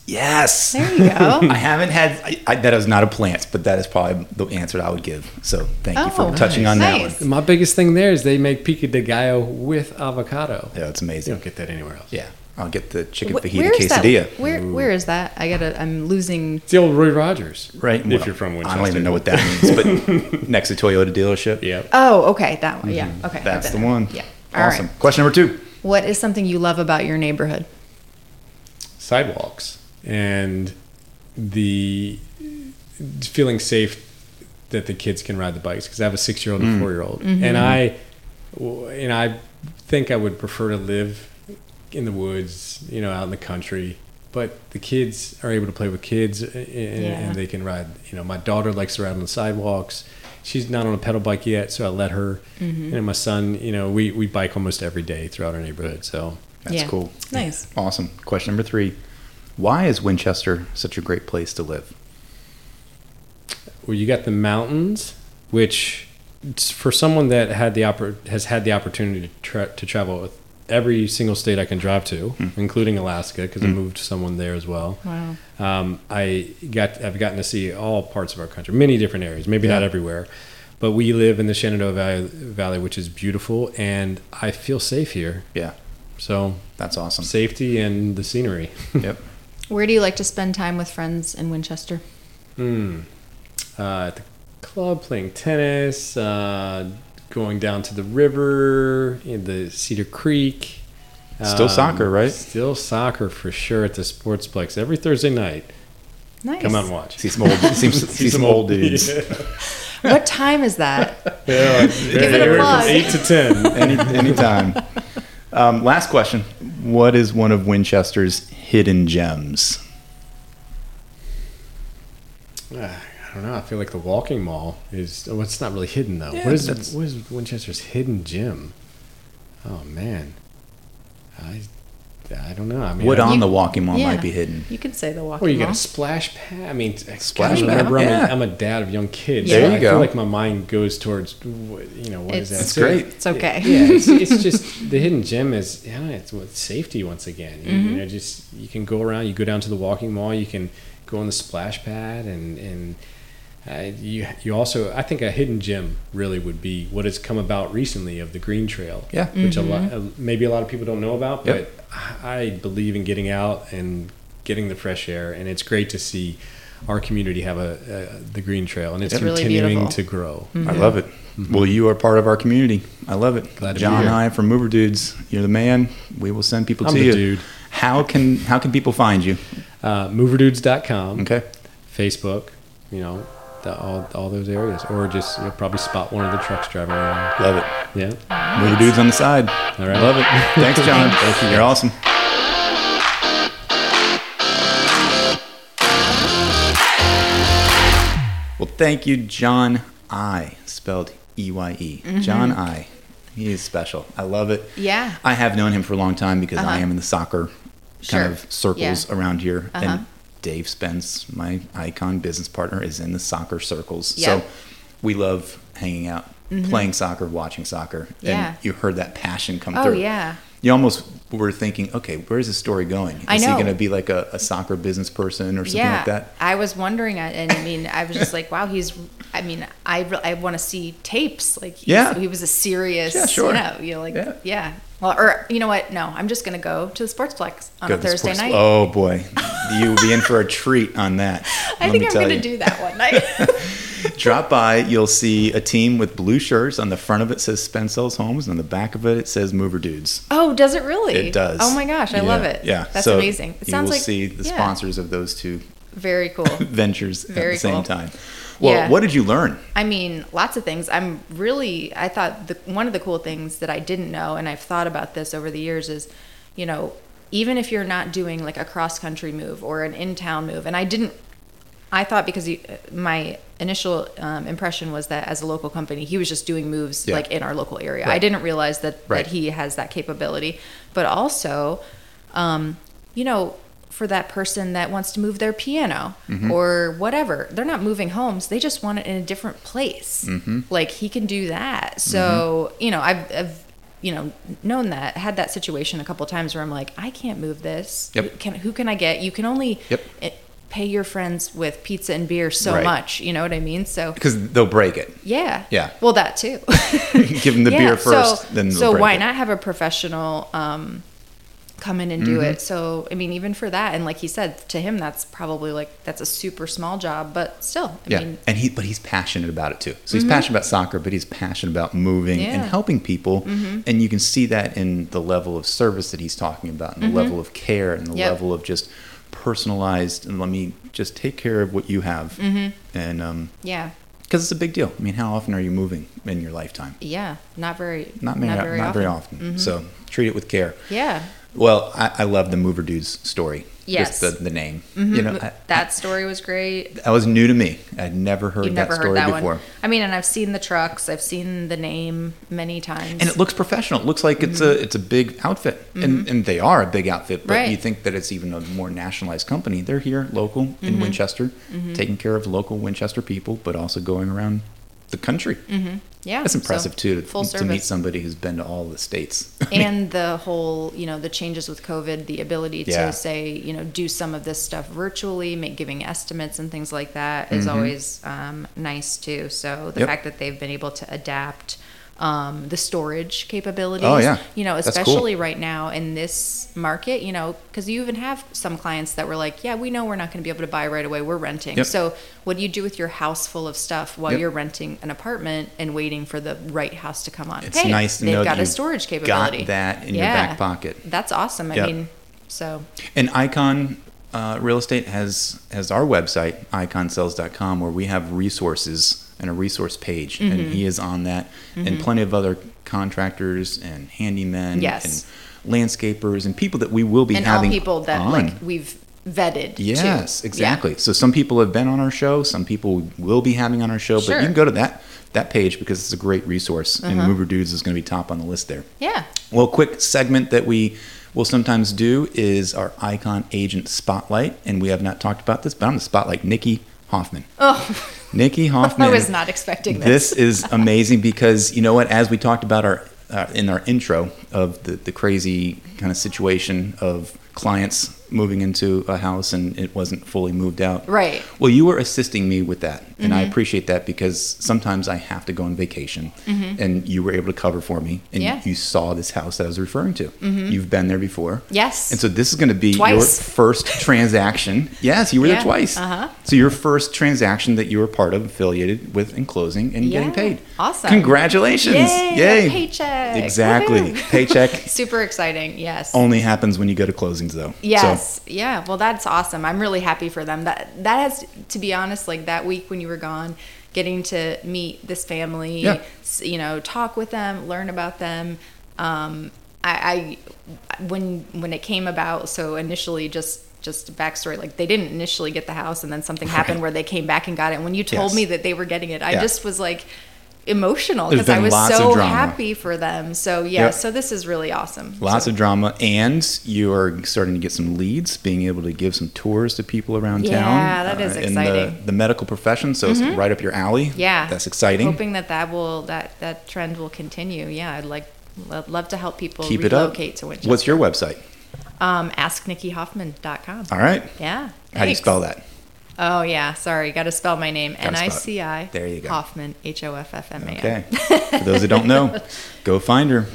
Yes. There you go. I haven't had I, I, that is not a plant, but that is probably the answer I would give. So thank you for Oh, touching on that one. My biggest thing there is they make pico de gallo with avocado. Yeah, it's amazing. You don't get that anywhere else. Yeah, I'll get the chicken Wh- fajita where's that- quesadilla. Where where is that? I gotta. I'm losing. It's the old Roy Rogers. Right. If well, you're from Winchester. I don't even know what that means, but next to Toyota dealership. Yeah. Oh, okay, that one. Yeah. Mm-hmm. Okay. I've That's the one. Yeah. All right. Awesome. Question number two. What is something you love about your neighborhood? Sidewalks and the feeling safe that the kids can ride the bikes because I have a six year old and a mm. four year old, mm-hmm. and I and I think I would prefer to live in the woods, you know, out in the country. But the kids are able to play with kids, and, Yeah. and they can ride. You know, my daughter likes to ride on the sidewalks. she's not on a pedal bike yet, so I let her. Mm-hmm. And my son, you know, we we bike almost every day throughout our neighborhood. So That's Yeah. cool. Nice. Awesome. Question number three. Why is Winchester such a great place to live? Well, you got the mountains, which for someone that had the oppor- has had the opportunity to, tra- to travel with every single state I can drive to, including Alaska, because I moved someone there as well. Wow. Um, I got I've gotten to see all parts of our country, many different areas, maybe not everywhere, but we live in the Shenandoah Valley, Valley, which is beautiful, and I feel safe here. Yeah, So that's awesome. safety and the scenery. yep. Where do you like to spend time with friends in Winchester? Hmm. Uh, at the club, playing tennis, uh, going down to the river, in the Cedar Creek. Still soccer, right? Still soccer for sure at the Sportsplex every Thursday night. Nice. Come out and watch. See some old, see, see some old dudes. What time is that? Yeah, Give it a plug. Eight to ten. Any anytime. Um, last question. What is one of Winchester's hidden gems? Ah, I don't know. I feel like the Walking Mall is. Oh, it's not really hidden though. Yeah, what is that's- what is Winchester's hidden gym? Oh man, I I don't know. I mean, What I, on You- the walking mall yeah. might be hidden? You can say the walking mall. Well, you got a splash pad. I mean, Splash splash pad, Remember, I'm, yeah. a, I'm a dad of young kids. There so you I go. feel like my mind goes towards, you know, what is It's- that? That's So great. It's okay. Yeah, it's, it's just the hidden gem is yeah, it's what safety once again. You, Mm-hmm. you know, just you can go around. You go down to the walking mall. You can go on the splash pad and and. Uh, you you also I think a hidden gem really would be what has come about recently of the green trail Yeah. which a lot Mm-hmm. uh, maybe a lot of people don't know about Yep. but I believe in getting out and getting the fresh air and it's great to see our community have a, a the green trail and it's It's continuing beautiful. to grow I love it. Well, you are part of our community. I love it. Glad to be John and here. I from Mover Dudes. You're the man. We will send people I'm to the you. dude. How can how can people find you? uh, moverdudes.com Okay. Facebook you know the, all, all those areas or just you'll probably spot one of the trucks driving around Love it. yeah Mover Dudes on the side. All right. Love it. Thanks, John. Thank you. You're awesome. Well, thank you, John Eye, spelled E Y E. John Eye. He is special. I love it. Yeah. I have known him for a long time because I Uh-huh. am in the soccer Sure. kind of circles Yeah. around here. Uh-huh. And Dave Spence, my icon business partner, is in the soccer circles. Yeah. So we love hanging out, playing soccer, watching soccer. Mm-hmm. Yeah. And you heard that passion come through. Oh through. yeah. You almost were thinking, okay, where's this story going? Is I he going to be like a, a soccer business person or something yeah. like that? I was wondering, and I mean, I was just like, wow, he's. I mean, I I want to see tapes. Like, Yeah. he was a serious. Yeah, sure. You know, you know, like, Yeah. yeah. Well, or you know what? No, I'm just gonna go to the Sportsplex on Go a Thursday night. Oh boy, you will be in for a treat on that. I Let think I'm gonna do that one night. Drop by, you'll see a team with blue shirts. On the front of it says Spence Sells Homes, and on the back of it it says Mover Dudes. oh, does it really? It does. Oh my gosh, I love it. Yeah, that's So amazing. It sounds like you will like see the yeah, sponsors of those two Very cool. ventures Very at the same cool. time. Well, Yeah. what did you learn? I mean, lots of things. I'm really, I thought the, one of the cool things that I didn't know, and I've thought about this over the years, is, you know, even if you're not doing like a cross country move or an in town move, and I didn't, I thought because he, my initial um, impression was that as a local company, he was just doing moves Yeah. like in our local area. I didn't realize that, Right. that he has that capability. But also, um, you know, for that person that wants to move their piano Mm-hmm. or whatever, they're not moving homes. They just want it in a different place. Mm-hmm. Like he can do that. So, you know, I've, I've, you know, known that, had that situation a couple times where I'm like, I can't move this. Yep. Who can, who can I get? You can only Yep. eh, pay your friends with pizza and beer so Right. much. You know what I mean? So, Because they'll break it. yeah. Yeah. Well, that too. Give them the Yeah, beer so- first, then so why it. not have a professional um, come in and do Mm-hmm. it? So I mean, even for that, and like he said, to him, that's probably like that's a super small job, but still, I yeah, mean, and he but he's passionate about it too. So he's passionate about soccer, but he's passionate about moving and Yeah. Mm-hmm. helping people, and you can see that in the level of service that he's talking about, and the level of care, and the Mm-hmm. Yep. level of just personalized. And let me just take care of what you have, Mm-hmm. and um, yeah, because it's a big deal. I mean, how often are you moving in your lifetime? yeah, not very, Not, many, not very often. Mm-hmm. So treat it with care. Yeah, Well, I, I love the Mover Dudes story. Yes. Just the, the name. You know, I- that story was great. that was new to me. I'd never heard You've that never story heard that before. one. I mean, and I've seen the trucks. I've seen the name many times. And it looks professional. It looks like it's a it's a big outfit, and and they are a big outfit. But Mm-hmm. Right. you think that it's even a more nationalized company. They're here, local Mm-hmm. in Winchester, taking care of local Winchester people, but also going around the country. yeah, That's so impressive too. To, to meet somebody who's been to all the states. and the whole, you know, the changes with COVID, the ability to Yeah. say, you know, do some of this stuff virtually, make giving estimates and things like that is Mhm. always um, nice too. So the Yep. fact that they've been able to adapt um, the storage capabilities, Oh, yeah. you know, That's cool. especially right now in this market, you know, because you even have some clients that were like, yeah, we know we're not going to be able to buy right away, we're renting. Yep. So what do you do with your house full of stuff while Yep. you're renting an apartment and waiting for the right house to come on? It's hey, nice to they've know got that a storage capability. got that in your back pocket. That's awesome. I Yep. mean, so And Icon uh, Real Estate has has our website, iconsells.com, where we have resources and a resource page, Mm-hmm. and he is on that, and plenty of other contractors and handymen Yes. and landscapers and people that we will be and all people that on. like we've vetted. too. Yes, Yeah. exactly. So some people have been on our show, some people will be having on our show, but Sure. Uh-huh. you can go to that that page because it's a great resource, and Mover Dudes is going to be top on the list there. Yeah. Well, quick segment that we will sometimes do is our Icon Agent Spotlight, and we have not talked about this, but I'm the spotlight Nikki Hoffman. Oh, Nikki Hoffman. I was not expecting this. This is amazing because you know what? As we talked about our uh, in our intro of the the crazy kind of situation of clients moving into a house and it wasn't fully moved out. Right. Well, you were assisting me with that, and I appreciate that because sometimes I have to go on vacation, and you were able to cover for me, and Yeah. you saw this house that I was referring to. Mm-hmm. You've been there before. Yes. And so this is going to be your first transaction. yes, you were Yeah, there twice. uh-huh. So your first transaction that you were part of, affiliated with and closing and getting paid. awesome. Congratulations. Yay, Yay. paycheck. Exactly. Woohoo. Paycheck Super exciting. Yes. only happens when you go to closings though. Yes. So, Yeah. Well, that's awesome. I'm really happy for them. That that has, to be honest, like that week when you were gone, getting to meet this family, Yeah. you know, talk with them, learn about them. Um, I, I when when it came about, so initially just just backstory, like they didn't initially get the house, and then something happened Right. where they came back and got it. And when you told Yes. me that they were getting it, I Yeah. just was like emotional because I was so happy for them. So yeah, Yep. so this is really awesome. Lots So- of drama, and you are starting to get some leads, being able to give some tours to people around Yeah, town. Yeah, that is In the, exciting. Mm-hmm. the medical profession, so it's right up your alley. Yeah, that's exciting. Hoping that that will that that trend will continue. Yeah, I'd like lo- love to help people Keep it up. relocate to Winchester. What's your website? um asknikkihoffman.com. All right. Yeah. How do you spell that? Oh yeah, sorry, got to spell my name. N I. C I. There you go. Hoffman, H O F F M A N. Okay. For those that don't know, go find her.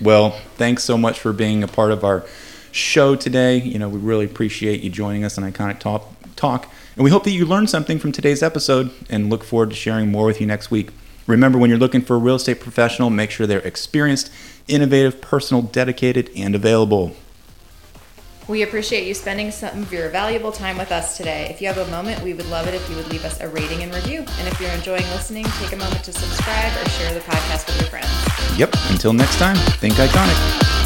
Well, thanks so much for being a part of our show today. You know, we really appreciate you joining us on Iconic Talk. Talk, and we hope that you learned something from today's episode, and look forward to sharing more with you next week. Remember, when you're looking for a real estate professional, make sure they're experienced, innovative, personal, dedicated, and available. We appreciate you spending some of your valuable time with us today. If you have a moment, we would love it if you would leave us a rating and review. And if you're enjoying listening, take a moment to subscribe or share the podcast with your friends. Yep. Until next time, think iconic.